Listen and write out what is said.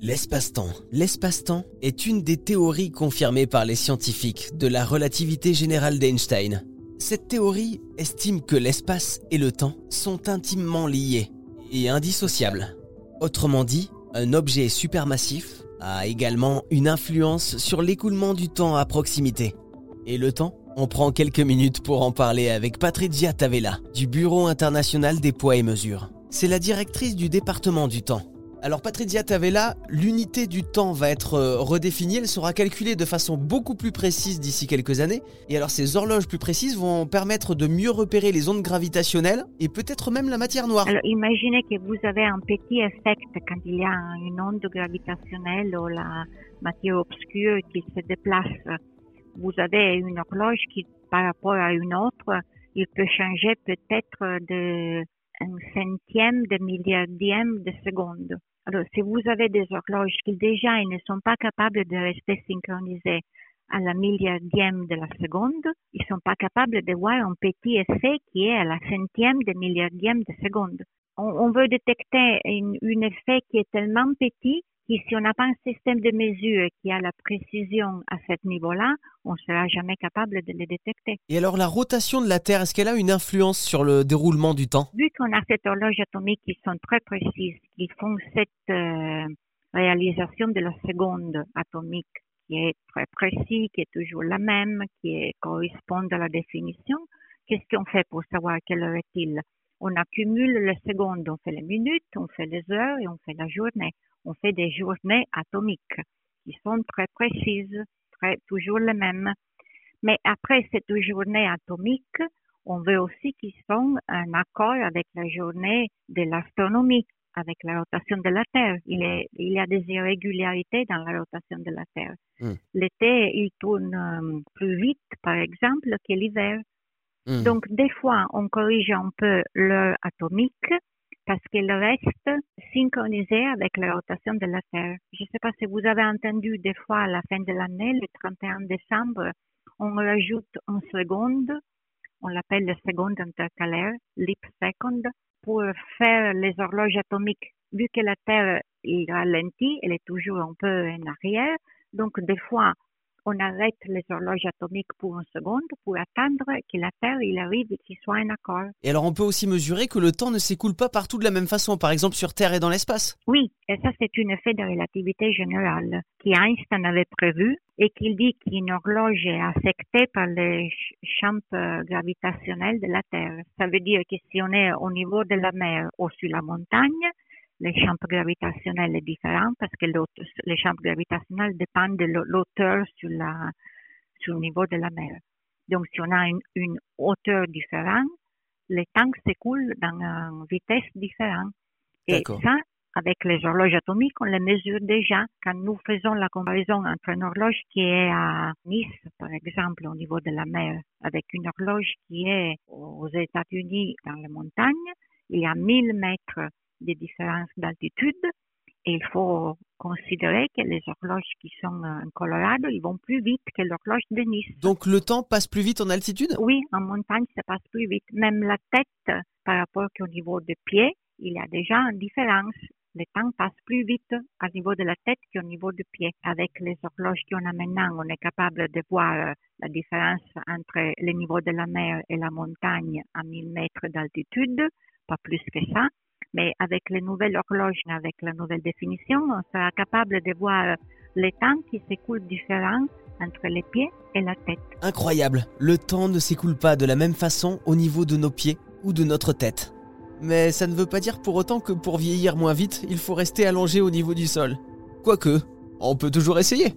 L'espace-temps. L'espace-temps est une des théories confirmées par les scientifiques de la relativité générale d'Einstein. Cette théorie estime que l'espace et le temps sont intimement liés et indissociables. Autrement dit, un objet supermassif a également une influence sur l'écoulement du temps à proximité. Et le temps? On prend quelques minutes pour en parler avec Patrizia Tavella du Bureau international des poids et mesures. C'est la directrice du département du temps. Alors Patrizia Tavella, l'unité du temps va être euh, redéfinie, elle sera calculée de façon beaucoup plus précise d'ici quelques années, et alors ces horloges plus précises vont permettre de mieux repérer les ondes gravitationnelles et peut-être même la matière noire. Alors imaginez que vous avez un petit effet quand il y a une onde gravitationnelle ou la matière obscure qui se déplace. Vous avez une horloge qui, par rapport à une autre, il peut changer peut-être de un centième de milliardième de seconde. Alors, si vous avez des horloges qui déjà ne sont pas capables de rester synchronisées à la milliardième de la seconde, ils sont pas capables de voir un petit effet qui est à la centième de milliardième de seconde. On, veut détecter un effet qui est tellement petit si on n'a pas un système de mesure qui a la précision à ce niveau-là, on ne sera jamais capable de le détecter. Et alors la rotation de la Terre, est-ce qu'elle a une influence sur le déroulement du temps? Vu qu'on a cette horloge atomique qui sont très précises, qui font cette euh, réalisation de la seconde atomique qui est très précis, qui est toujours la même, qui correspond à la définition, qu'est-ce qu'on fait pour savoir quelle heure est-il? On accumule les secondes, on fait les minutes, on fait les heures et on fait la journée on fait des journées atomiques qui sont très précises, très, toujours les mêmes. Mais après cette journée atomique, on veut aussi qu'ils soient en accord avec la journée de l'astronomie, avec la rotation de la Terre. Il, est, il y a des irrégularités dans la rotation de la Terre. Hmm. L'été, il tourne euh, plus vite, par exemple, que l'hiver. Hmm. Donc, des fois, on corrige un peu l'heure atomique parce qu'elle reste synchronisée avec la rotation de la Terre. Je ne sais pas si vous avez entendu des fois à la fin de l'année, le 31 décembre, on rajoute une seconde, on l'appelle le seconde intercalaire, leap second, pour faire les horloges atomiques. Vu que la Terre est ralentit, elle est toujours un peu en arrière, donc des fois on arrête les horloges atomiques pour une seconde pour attendre que la Terre il arrive et qu'il soit en accord. Et alors on peut aussi mesurer que le temps ne s'écoule pas partout de la même façon, par exemple sur Terre et dans l'espace. Oui, et ça c'est un effet de relativité générale qu'Einstein avait prévu et qu'il dit qu'une horloge est affectée par les champs gravitationnels de la Terre. Ça veut dire que si on est au niveau de la mer ou sur la montagne, les champs gravitationnels sont différents parce que les champs gravitationnels dépendent de l'auteur sur, la, sur le niveau de la mer. Donc, si on a une, hauteur différente, le temps s'écoule dans une vitesse différente. Et ça, avec les horloges atomiques, on les mesure déjà. Quand nous faisons la comparaison entre une horloge qui est à Nice, par exemple, au niveau de la mer, avec une horloge qui est aux États-Unis dans les montagnes, il y a 1000 mètres des différences d'altitude. Et il faut considérer que les horloges qui sont en Colorado, ils vont plus vite que l'horloge de Nice. Donc le temps passe plus vite en altitude? Oui, en montagne, ça passe plus vite. Même la tête, par rapport au niveau des pieds, il y a déjà une différence. Le temps passe plus vite au niveau de la tête qu'au niveau des pieds. Avec les horloges qu'on a maintenant, on est capable de voir la différence entre le niveau de la mer et la montagne à 1000 mètres d'altitude, pas plus que ça. Mais avec les nouvelles horloges, avec la nouvelle définition, on sera capable de voir les temps qui s'écoulent différents entre les pieds et la tête. Incroyable, le temps ne s'écoule pas de la même façon au niveau de nos pieds ou de notre tête. Mais ça ne veut pas dire pour autant que pour vieillir moins vite, il faut rester allongé au niveau du sol. Quoique, on peut toujours essayer.